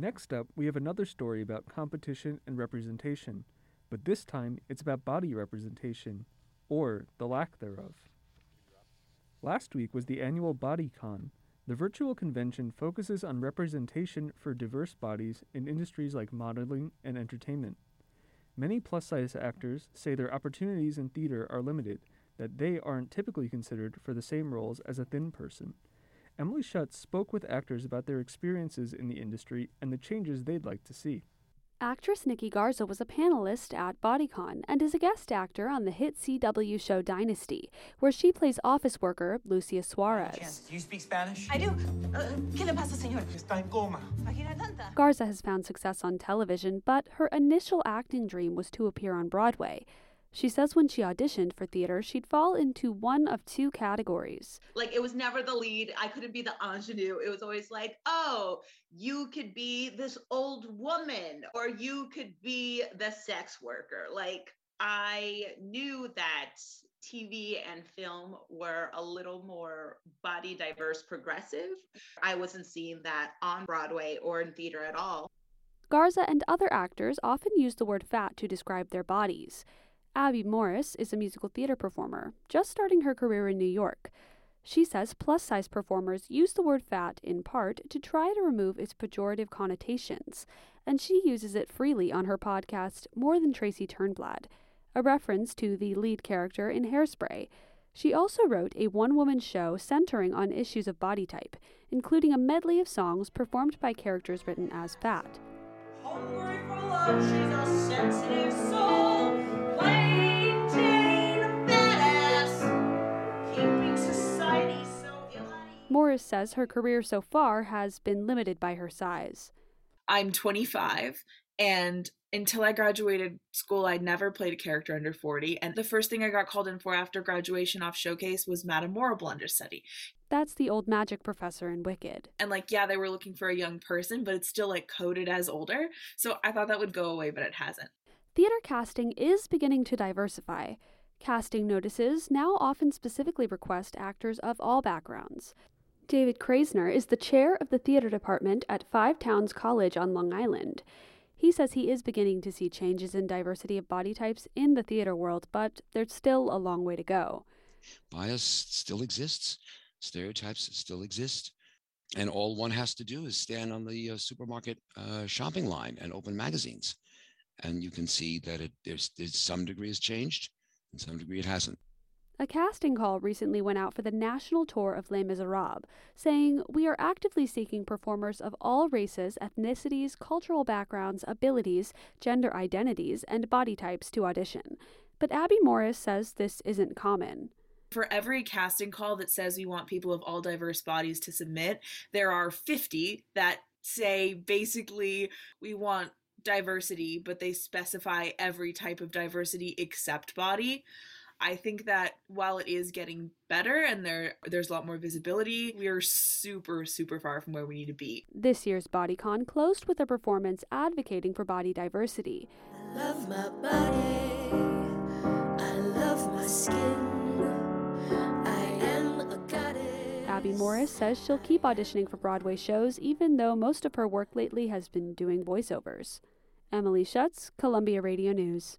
Next up, we have another story about competition and representation, but this time it's about body representation, or the lack thereof. Last week was the annual BodyCon. The virtual convention focuses on representation for diverse bodies in industries like modeling and entertainment. Many plus size actors say their opportunities in theater are limited, that they aren't typically considered for the same roles as a thin person. Emily Schutz spoke with actors about their experiences in the industry and the changes they'd like to see. Actress Nikki Garza was a panelist at BodyCon and is a guest actor on the hit CW show Dynasty, where she plays office worker Lucia Suarez. Do you speak Spanish? I do. Uh, ¿Qué le pasa, señor? Está en coma. Aquí no tanta. Garza has found success on television, but her initial acting dream was to appear on Broadway. She says when she auditioned for theater, she'd fall into one of two categories. Like it was never the lead. I couldn't be the ingenue. It was always like, oh, you could be this old woman or you could be the sex worker. Like I knew that TV and film were a little more body diverse progressive. I wasn't seeing that on Broadway or in theater at all. Garza and other actors often use the word fat to describe their bodies. Abby Morris is a musical theater performer, just starting her career in New York. She says plus size performers use the word fat in part to try to remove its pejorative connotations, and she uses it freely on her podcast More Than Tracy Turnblad, a reference to the lead character in Hairspray. She also wrote a one woman show centering on issues of body type, including a medley of songs performed by characters written as fat. Morris says her career so far has been limited by her size. I'm 25 and until I graduated school, I'd never played a character under 40. And the first thing I got called in for after graduation off Showcase was Madame Morrible understudy. That's the old magic professor in Wicked. And like, yeah, they were looking for a young person, but it's still like coded as older. So I thought that would go away, but it hasn't. Theater casting is beginning to diversify. Casting notices now often specifically request actors of all backgrounds. David Krasner is the chair of the theater department at Five Towns College on Long Island. He says he is beginning to see changes in diversity of body types in the theater world, but there's still a long way to go. bias still exists, stereotypes still exist, and all one has to do is stand on the uh, supermarket uh, shopping line and open magazines, and you can see that it there's, there's some degree has changed, and some degree it hasn't. A casting call recently went out for the national tour of Les Miserables, saying, We are actively seeking performers of all races, ethnicities, cultural backgrounds, abilities, gender identities, and body types to audition. But Abby Morris says this isn't common. For every casting call that says we want people of all diverse bodies to submit, there are 50 that say basically we want diversity, but they specify every type of diversity except body. I think that while it is getting better and there there's a lot more visibility, we are super super far from where we need to be. This year's BodyCon closed with a performance advocating for body diversity. I love my body. I love my skin. I am a goddess. Abby Morris says she'll keep auditioning for Broadway shows even though most of her work lately has been doing voiceovers. Emily Schutz, Columbia Radio News.